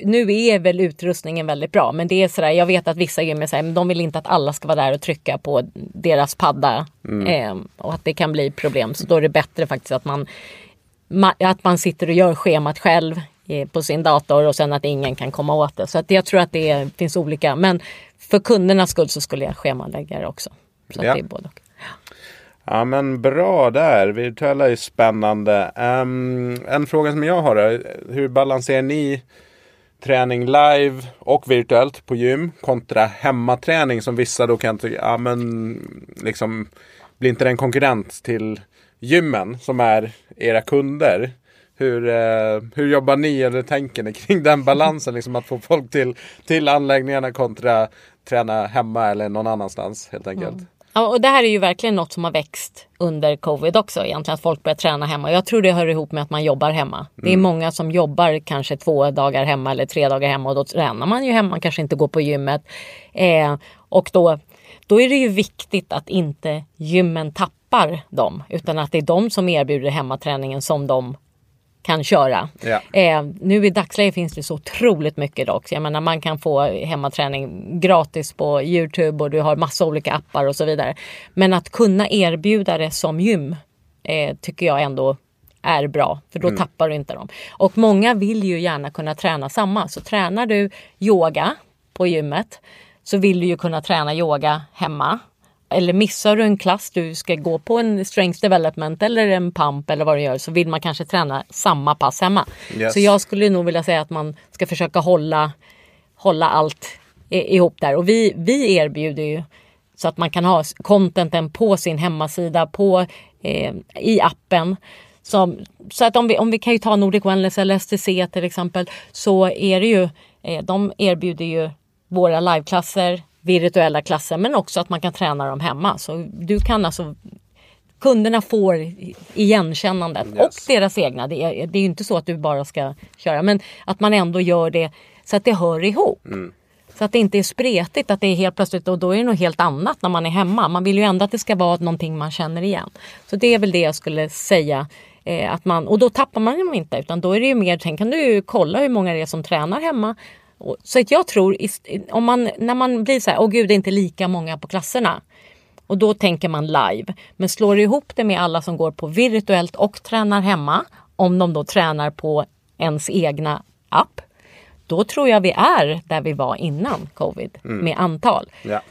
[SPEAKER 2] nu är väl utrustningen väldigt bra men det är sådär, jag vet att vissa gym är sådär, de vill inte att alla ska vara där och trycka på deras padda. Mm. Eh, och att det kan bli problem. Så då är det bättre faktiskt att man, att man sitter och gör schemat själv eh, på sin dator och sen att ingen kan komma åt det. Så att jag tror att det finns olika. Men för kundernas skull så skulle jag schemalägga det också. Så ja. det är både och.
[SPEAKER 1] Ja men bra där. Virtuella är spännande. Um, en fråga som jag har är hur balanserar ni träning live och virtuellt på gym kontra hemmaträning som vissa då kan tycka, ja men liksom blir inte den konkurrent till gymmen som är era kunder? Hur, eh, hur jobbar ni eller tänker ni kring den balansen? Liksom att få folk till, till anläggningarna kontra träna hemma eller någon annanstans helt enkelt. Mm.
[SPEAKER 2] Ja, och det här är ju verkligen något som har växt under covid också egentligen. Att folk börjar träna hemma. Jag tror det hör ihop med att man jobbar hemma. Mm. Det är mm. många som jobbar kanske två dagar hemma eller tre dagar hemma och då tränar man ju hemma. Man kanske inte går på gymmet. Eh, och då, då är det ju viktigt att inte gymmen tappar dem. Utan att det är de som erbjuder hemmaträningen som de kan köra. Ja. Eh, nu i dagsläget finns det så otroligt mycket dock. Jag menar man kan få hemmaträning gratis på Youtube och du har massa olika appar och så vidare. Men att kunna erbjuda det som gym eh, tycker jag ändå är bra för då mm. tappar du inte dem. Och många vill ju gärna kunna träna samma. Så tränar du yoga på gymmet så vill du ju kunna träna yoga hemma eller missar du en klass, du ska gå på en strength development eller en pump eller vad du gör så vill man kanske träna samma pass hemma. Yes. Så jag skulle nog vilja säga att man ska försöka hålla, hålla allt ihop där. Och vi, vi erbjuder ju så att man kan ha contenten på sin hemmasida, på, eh, i appen. Som, så att om vi, om vi kan ju ta Nordic Wellness eller STC till exempel så är det ju, eh, de erbjuder ju våra liveklasser virtuella klasser men också att man kan träna dem hemma. Så du kan alltså Kunderna får igenkännandet yes. och deras egna. Det är, det är inte så att du bara ska köra men att man ändå gör det så att det hör ihop. Mm. Så att det inte är spretigt, att det är helt plötsligt och då är det något helt annat när man är hemma. Man vill ju ändå att det ska vara någonting man känner igen. Så det är väl det jag skulle säga. Eh, att man, och då tappar man dem inte utan då är det ju mer, sen kan du kolla hur många det är som tränar hemma så att jag tror, om man, när man blir så här, åh gud det är inte lika många på klasserna. Och då tänker man live. Men slår du ihop det med alla som går på virtuellt och tränar hemma, om de då tränar på ens egna app, då tror jag vi är där vi var innan covid mm. med antal. Ja.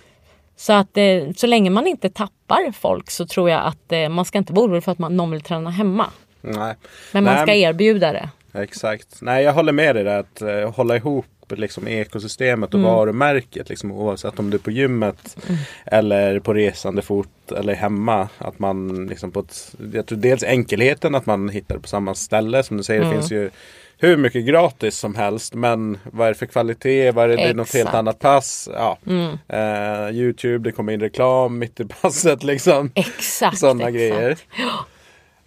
[SPEAKER 2] Så att eh, så länge man inte tappar folk så tror jag att eh, man ska inte vara orolig för att man, någon vill träna hemma. Nej. Men man Nej. ska erbjuda det.
[SPEAKER 1] Exakt. Nej, jag håller med dig där att eh, hålla ihop liksom ekosystemet och mm. varumärket. Liksom, oavsett om du är på gymmet mm. eller på resande fot eller hemma. Att man liksom på ett, jag tror dels enkelheten att man hittar på samma ställe. Som du säger, mm. det finns ju hur mycket gratis som helst. Men vad är det för kvalitet? Vad är det, det är något helt annat pass? Ja. Mm. Uh, Youtube, det kommer in reklam mitt i passet liksom.
[SPEAKER 2] Exakt.
[SPEAKER 1] Sådana grejer.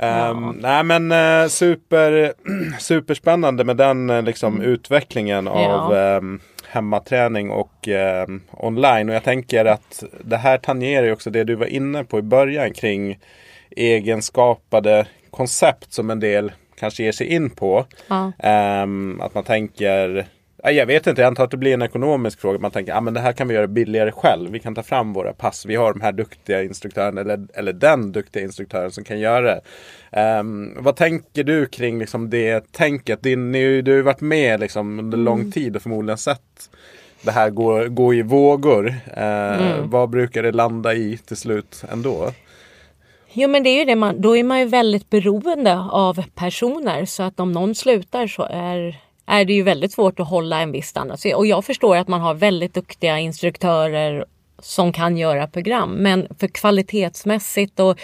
[SPEAKER 1] Um, Nej men uh, super, (clears throat) superspännande med den uh, liksom, mm. utvecklingen av um, hemmaträning och um, online. Och jag tänker att det här tangerar ju också det du var inne på i början kring egenskapade koncept som en del kanske ger sig in på. Ja. att man tänker jag vet inte, jag antar att det blir en ekonomisk fråga. Man tänker att ah, det här kan vi göra billigare själv. Vi kan ta fram våra pass. Vi har de här duktiga instruktörerna eller, eller den duktiga instruktören som kan göra det. Um, vad tänker du kring liksom, det tänket? Din, ni, du har ju varit med liksom, under lång mm. tid och förmodligen sett det här gå, gå i vågor. Uh, mm. Vad brukar det landa i till slut ändå?
[SPEAKER 2] Jo men det är ju det, man, då är man ju väldigt beroende av personer så att om någon slutar så är är det ju väldigt svårt att hålla en viss standard. Och jag förstår att man har väldigt duktiga instruktörer som kan göra program. Men för kvalitetsmässigt och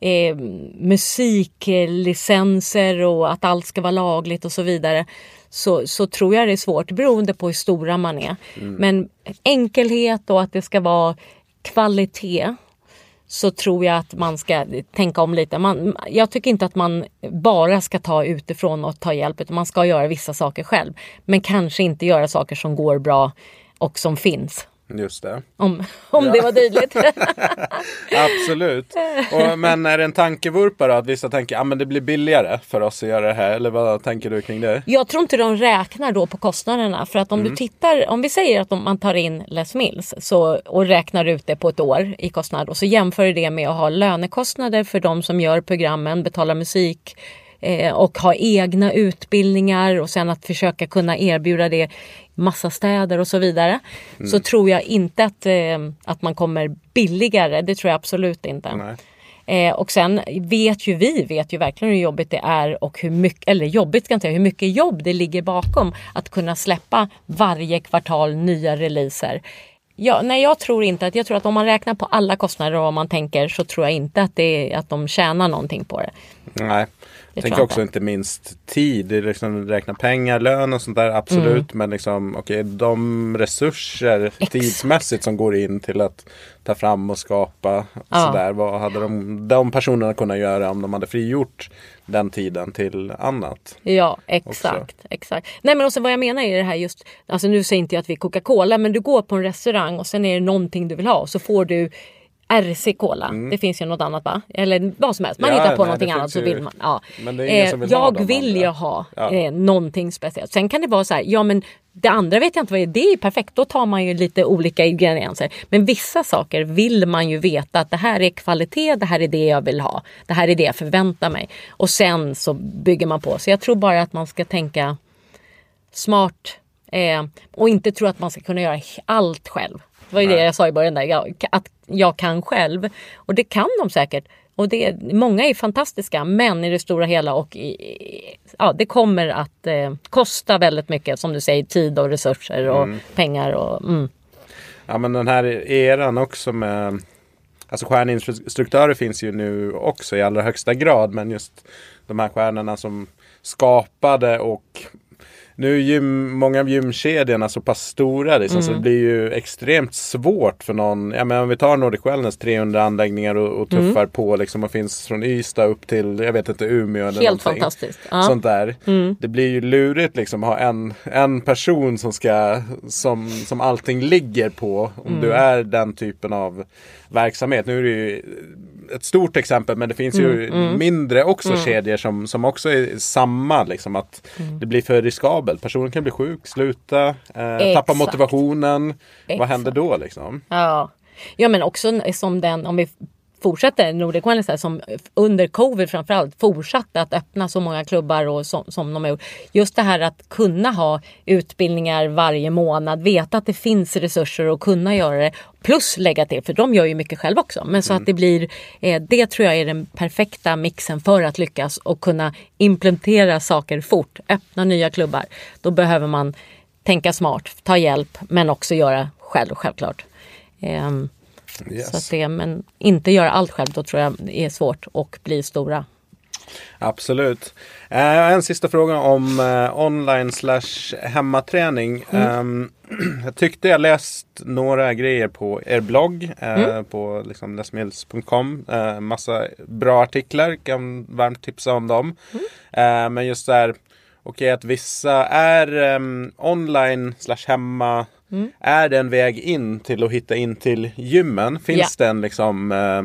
[SPEAKER 2] eh, musiklicenser och att allt ska vara lagligt och så vidare så, så tror jag det är svårt beroende på hur stora man är. Mm. Men enkelhet och att det ska vara kvalitet så tror jag att man ska tänka om lite. Man, jag tycker inte att man bara ska ta utifrån och ta hjälp utan man ska göra vissa saker själv. Men kanske inte göra saker som går bra och som finns.
[SPEAKER 1] Just det.
[SPEAKER 2] Om, om ja. det var tydligt. (laughs)
[SPEAKER 1] Absolut. Och, men är det en tankevurpa att vissa tänker att ah, det blir billigare för oss att göra det här? Eller vad tänker du kring det?
[SPEAKER 2] Jag tror inte de räknar då på kostnaderna. För att om mm. du tittar, om vi säger att man tar in Les Mills så, och räknar ut det på ett år i kostnad och så jämför du det med att ha lönekostnader för de som gör programmen, betalar musik, eh, och ha egna utbildningar och sen att försöka kunna erbjuda det massa städer och så vidare. Mm. Så tror jag inte att, eh, att man kommer billigare. Det tror jag absolut inte. Eh, och sen vet ju vi, vet ju verkligen hur jobbigt det är och hur mycket, eller jobbigt ska jag inte säga, hur mycket jobb det ligger bakom att kunna släppa varje kvartal nya releaser. Ja, nej, jag tror inte att, jag tror att om man räknar på alla kostnader och vad man tänker så tror jag inte att, det är, att de tjänar någonting på det.
[SPEAKER 1] Nej, jag tänker också inte minst tid. Det är liksom räkna pengar, lön och sånt där. Absolut. Mm. Men liksom, okay, de resurser Exakt. tidsmässigt som går in till att ta fram och skapa. Ja. Sådär, vad hade de, de personerna kunnat göra om de hade frigjort den tiden till annat?
[SPEAKER 2] Ja, exakt. exakt. Nej men också vad jag menar är det här just, alltså nu säger inte jag att vi är Coca-Cola, men du går på en restaurang och sen är det någonting du vill ha så får du RC Cola. Mm. Det finns ju något annat va? Eller vad som helst. Man ja, hittar på nej, någonting annat så vill man. Ja. Eh, vill jag vill ju ha ja. eh, någonting speciellt. Sen kan det vara så här, ja men det andra vet jag inte vad det är. Det är perfekt. Då tar man ju lite olika ingredienser. Men vissa saker vill man ju veta att det här är kvalitet, det här är det jag vill ha. Det här är det jag förväntar mig. Och sen så bygger man på. Så jag tror bara att man ska tänka smart eh, och inte tro att man ska kunna göra allt själv. Det var ju Nej. det jag sa i början där. Att jag kan själv. Och det kan de säkert. Och det, många är fantastiska men i det stora hela och i, ja, det kommer att eh, kosta väldigt mycket som du säger tid och resurser och mm. pengar. Och, mm.
[SPEAKER 1] Ja men den här eran också med Alltså stjärninstruktörer finns ju nu också i allra högsta grad men just de här stjärnorna som skapade och nu är gym, många av gymkedjorna så pass stora liksom, mm. så det blir ju extremt svårt för någon. Ja, men om vi tar Nordic Wellness 300 anläggningar och, och tuffar mm. på liksom och finns från Ystad upp till jag vet inte Umeå eller
[SPEAKER 2] Helt fantastiskt. Ja.
[SPEAKER 1] Sånt där. Mm. Det blir ju lurigt liksom att ha en, en person som ska som, som allting ligger på. Om du mm. är den typen av verksamhet. Nu är det ju ett stort exempel men det finns ju mm, mm. mindre också mm. kedjor som, som också är samma. Liksom, att mm. Det blir för riskabelt. Personen kan bli sjuk, sluta, eh, tappa motivationen. Exakt. Vad händer då liksom?
[SPEAKER 2] Ja. ja men också som den, om vi fortsätter Nordic Wellness som under covid framförallt fortsatte att öppna så många klubbar och som, som de har gjort. Just det här att kunna ha utbildningar varje månad, veta att det finns resurser och kunna göra det. Plus lägga till, för de gör ju mycket själv också. Men så mm. att det blir, eh, det tror jag är den perfekta mixen för att lyckas och kunna implementera saker fort, öppna nya klubbar. Då behöver man tänka smart, ta hjälp men också göra själv självklart. Um, Yes. Så att det, men inte göra allt själv, då tror jag är svårt och bli stora.
[SPEAKER 1] Absolut. Eh, en sista fråga om eh, online slash hemmaträning. Mm. Eh, (clears throat) jag tyckte jag läst några grejer på er blogg eh, mm. på liksom lesmedels.com. Eh, massa bra artiklar, kan varmt tipsa om dem. Mm. Eh, men just där, okej okay, att vissa är um, online slash hemma Mm. Är det en väg in till att hitta in till gymmen? Finns ja. det en, liksom, eh,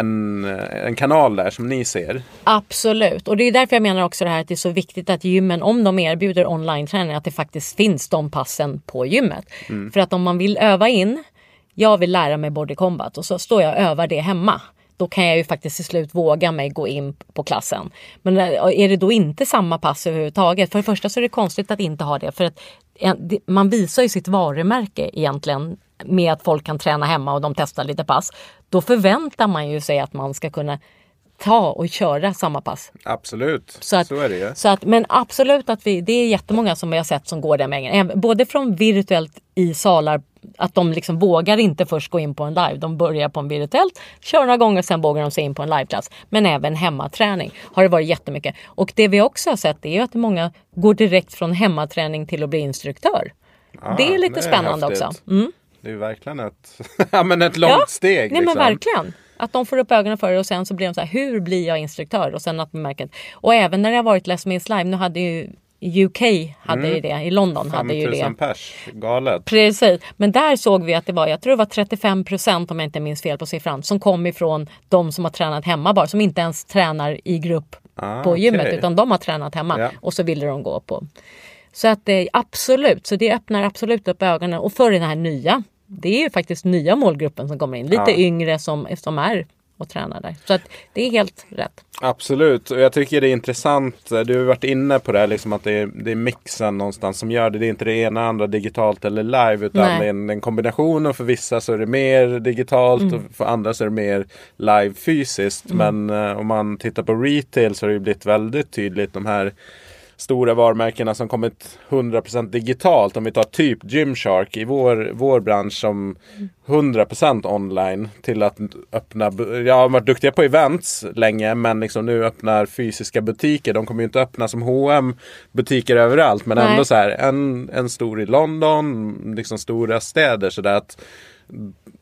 [SPEAKER 1] en, eh, en kanal där som ni ser?
[SPEAKER 2] Absolut och det är därför jag menar också det här att det är så viktigt att gymmen om de erbjuder online-träning att det faktiskt finns de passen på gymmet. Mm. För att om man vill öva in jag vill lära mig body combat och så står jag och övar det hemma då kan jag ju faktiskt till slut våga mig gå in på klassen. Men eh, är det då inte samma pass överhuvudtaget? För det första så är det konstigt att inte ha det för att eh, man visar ju sitt varumärke egentligen med att folk kan träna hemma och de testar lite pass. Då förväntar man ju sig att man ska kunna ta och köra samma pass.
[SPEAKER 1] Absolut, så, att, så är det ju.
[SPEAKER 2] Så att, men absolut att vi, det är jättemånga som vi har sett som går den vägen. Både från virtuellt i salar att de liksom vågar inte först gå in på en live. De börjar på en virtuellt, kör några gånger sen vågar de sig in på en liveklass. Men även hemmaträning har det varit jättemycket. Och det vi också har sett är att många går direkt från hemmaträning till att bli instruktör. Ah, det är lite det är spännande häftigt. också. Mm.
[SPEAKER 1] Det är verkligen ett, (laughs) ja, men ett långt ja, steg.
[SPEAKER 2] Nej liksom. men verkligen. Att de får upp ögonen för det och sen så blir de så här, hur blir jag instruktör? Och sen att man märker Och även när det har varit Let's Means Live, nu hade ju UK hade mm. ju det, i London hade ju det.
[SPEAKER 1] pers, galet.
[SPEAKER 2] Precis, men där såg vi att det var, jag tror det var 35 procent om jag inte minns fel på siffran, som kom ifrån de som har tränat hemma bara, som inte ens tränar i grupp ah, på gymmet okay. utan de har tränat hemma ja. och så ville de gå på. Så att det absolut, så det öppnar absolut upp ögonen och för den här nya, det är ju faktiskt nya målgruppen som kommer in, lite ja. yngre som, som är och tränar där. Så att det är helt rätt.
[SPEAKER 1] Absolut, och jag tycker det är intressant. Du har varit inne på det här, liksom att det är, det är mixen någonstans som gör det. Det är inte det ena andra digitalt eller live utan
[SPEAKER 2] Nej.
[SPEAKER 1] det är en, en kombination och för vissa så är det mer digitalt
[SPEAKER 2] Mm.
[SPEAKER 1] och för andra så är det mer live fysiskt. Men eh, om man tittar på retail så har det ju blivit väldigt tydligt de här stora varumärkena som kommit 100% digitalt. Om vi tar typ Gymshark i vår, vår bransch som 100% online till att öppna, jag har varit duktiga på events länge men liksom nu öppnar fysiska butiker. De kommer ju inte öppna som H&M butiker överallt men
[SPEAKER 2] Nej.
[SPEAKER 1] ändå så här en, en stor i London, liksom stora städer så där att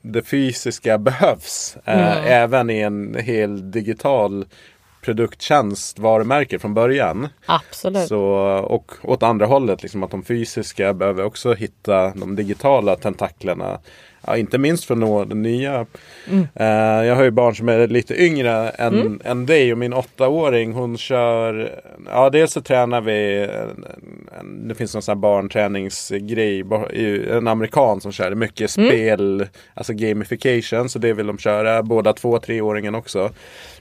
[SPEAKER 1] det fysiska behövs eh, även i en hel digital produkttjänst varumärke från början.
[SPEAKER 2] Absolut.
[SPEAKER 1] Så, och åt andra hållet, liksom att de fysiska behöver också hitta de digitala tentaklerna. Ja, inte minst för att nå den nya. Eh, jag har ju barn som är lite yngre än, än dig och min åttaåring hon kör, ja dels så tränar vi, en, en, det finns någon sån här barnträningsgrej, en amerikan som kör mycket spel, alltså gamification, så det vill de köra, båda två treåringen också.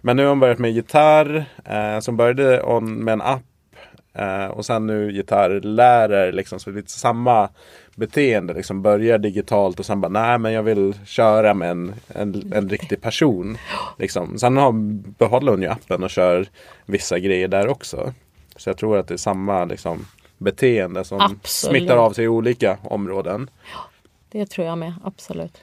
[SPEAKER 1] Men nu har hon börjat med gitarr, eh, som började on, med en app Eh, och sen nu gitarrlärare liksom, så det är lite samma beteende. Liksom börjar digitalt och sen bara nej men jag vill köra med en, en, en riktig person. Liksom. Sen har, behåller hon ju appen och kör vissa grejer där också. Så jag tror att det är samma liksom, beteende som
[SPEAKER 2] Absolut.
[SPEAKER 1] smittar av sig i olika områden.
[SPEAKER 2] Det tror jag med, absolut.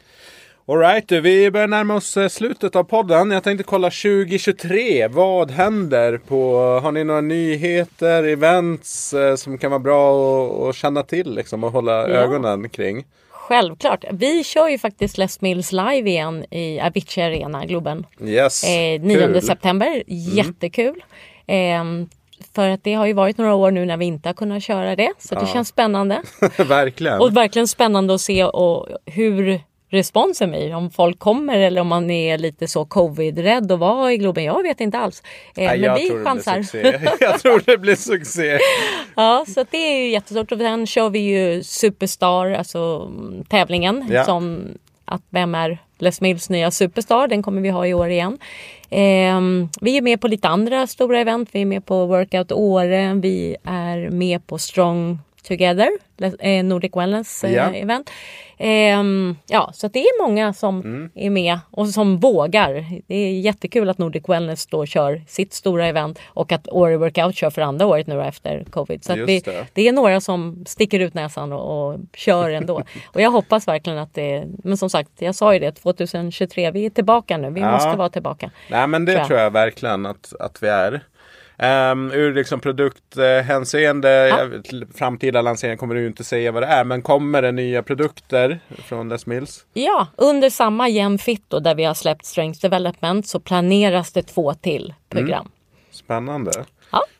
[SPEAKER 1] Alright, du, vi börjar närma oss eh, slutet av podden. Jag tänkte kolla 2023. Vad händer? på Har ni några nyheter, events eh, som kan vara bra att, känna till liksom, och hålla ögonen kring?
[SPEAKER 2] Självklart. Vi kör ju faktiskt Les Mills live igen i Avicii Arena, Globen.
[SPEAKER 1] Yes,
[SPEAKER 2] Eh, 9
[SPEAKER 1] kul. Mm.
[SPEAKER 2] september. Jättekul. Eh, för att det har ju varit några år nu när vi inte har kunnat köra det. Så det känns spännande. (laughs)
[SPEAKER 1] Verkligen.
[SPEAKER 2] Och verkligen spännande att se och hur responsen blir. Om folk kommer eller om man är lite så covid-rädd och vara i Globen. Jag vet inte alls. Eh,
[SPEAKER 1] Nej,
[SPEAKER 2] men vi chansar. (laughs)
[SPEAKER 1] Jag tror det blir succé. (laughs)
[SPEAKER 2] Ja, så det är ju jättestort. Och sen kör vi ju Superstar, alltså mm, tävlingen.
[SPEAKER 1] Ja.
[SPEAKER 2] Som att vem är Les Mills nya Superstar? Den kommer vi ha i år igen. Ehm, vi är med på lite andra stora event. Vi är med på Workout Åre. Vi är med på Strong Together, eh, Nordic Wellness eh,
[SPEAKER 1] Ja.
[SPEAKER 2] event. Ehm, ja, så att det är många som
[SPEAKER 1] Mm.
[SPEAKER 2] är med och som vågar. Det är jättekul att Nordic Wellness då kör sitt stora event och att Åre Workout kör för andra året nu efter covid. Så vi,
[SPEAKER 1] det.
[SPEAKER 2] det är några som sticker ut näsan och, och kör ändå. (laughs) och jag hoppas verkligen att det, men som sagt, jag sa ju det, 2023, vi är tillbaka nu. Vi
[SPEAKER 1] Ja.
[SPEAKER 2] måste vara tillbaka.
[SPEAKER 1] Nej men det
[SPEAKER 2] Tror jag.
[SPEAKER 1] tror jag verkligen att, att vi är. Um, ur liksom produkthänseende, jag- framtida lanseringar kommer du inte säga vad det är. Men kommer det nya produkter från Les Mills?
[SPEAKER 2] Ja, under samma Jämfit då, där vi har släppt Strength Development så planeras det två till program.
[SPEAKER 1] Spännande.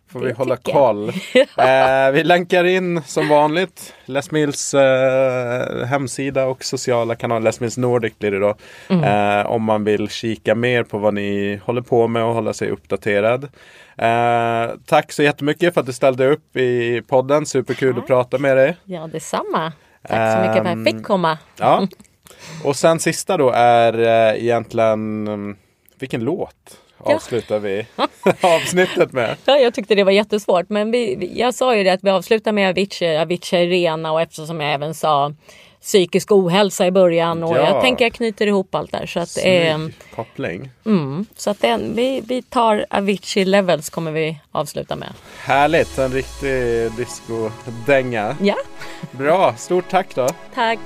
[SPEAKER 1] Får vi hålla koll. (laughs) eh, vi länkar in som vanligt Les Mills eh, hemsida och sociala kanaler. Les Mills Nordic blir det då.
[SPEAKER 2] Mm.
[SPEAKER 1] Eh, om man vill kika mer på vad ni håller på med och hålla sig uppdaterad. Eh, tack så jättemycket för att du ställde upp i podden. Superkul att prata med dig.
[SPEAKER 2] Ja, detsamma. Tack så mycket för att jag fick komma.
[SPEAKER 1] Ja. Och sen sista då är eh, egentligen mm, vilken låt. Avslutar vi (laughs) avsnittet med?
[SPEAKER 2] Ja, jag tyckte det var jättesvårt. Men vi, jag sa ju det att vi avslutar med Avicii, Avicii Arena och eftersom jag även sa psykisk ohälsa i början och
[SPEAKER 1] Ja.
[SPEAKER 2] jag tänker jag knyter ihop allt där. Så att,
[SPEAKER 1] Snygg
[SPEAKER 2] eh,
[SPEAKER 1] koppling.
[SPEAKER 2] mm, så att den, vi, vi tar Avicii Levels kommer vi avsluta med.
[SPEAKER 1] Härligt, en riktig disco-dänga.
[SPEAKER 2] Ja,
[SPEAKER 1] Bra, stort tack då.
[SPEAKER 2] tack.